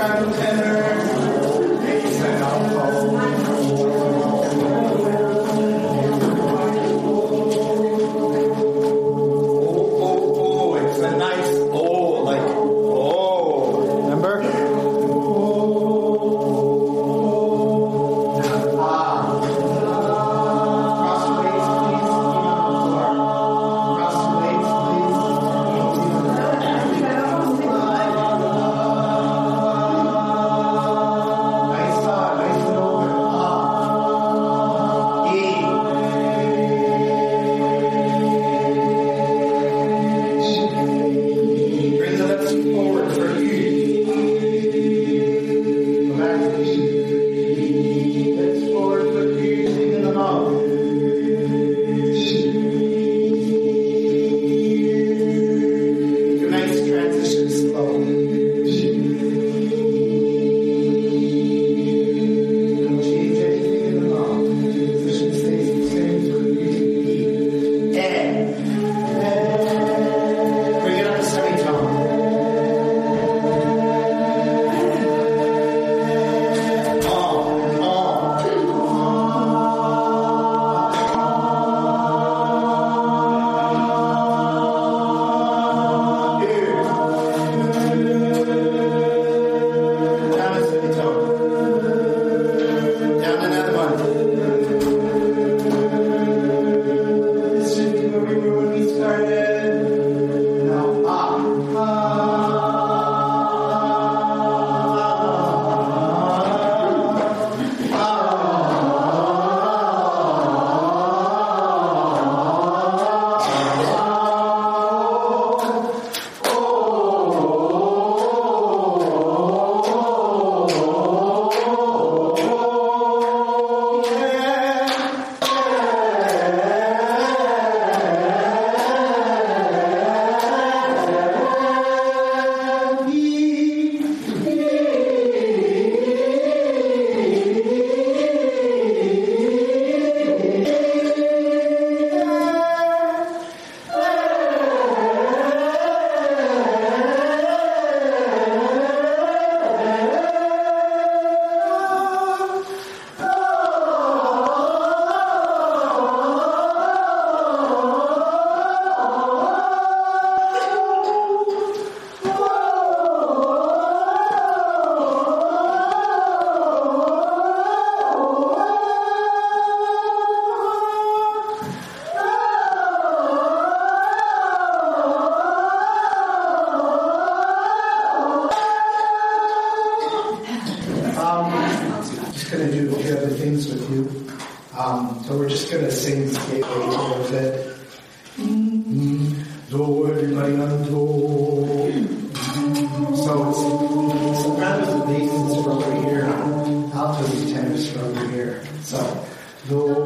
soprano, tenor, you. Um, so we're just going to sing this gateway a little bit. Do everybody on do. So it's sopranos and basses from over here. Altos and tenors from over here. So do.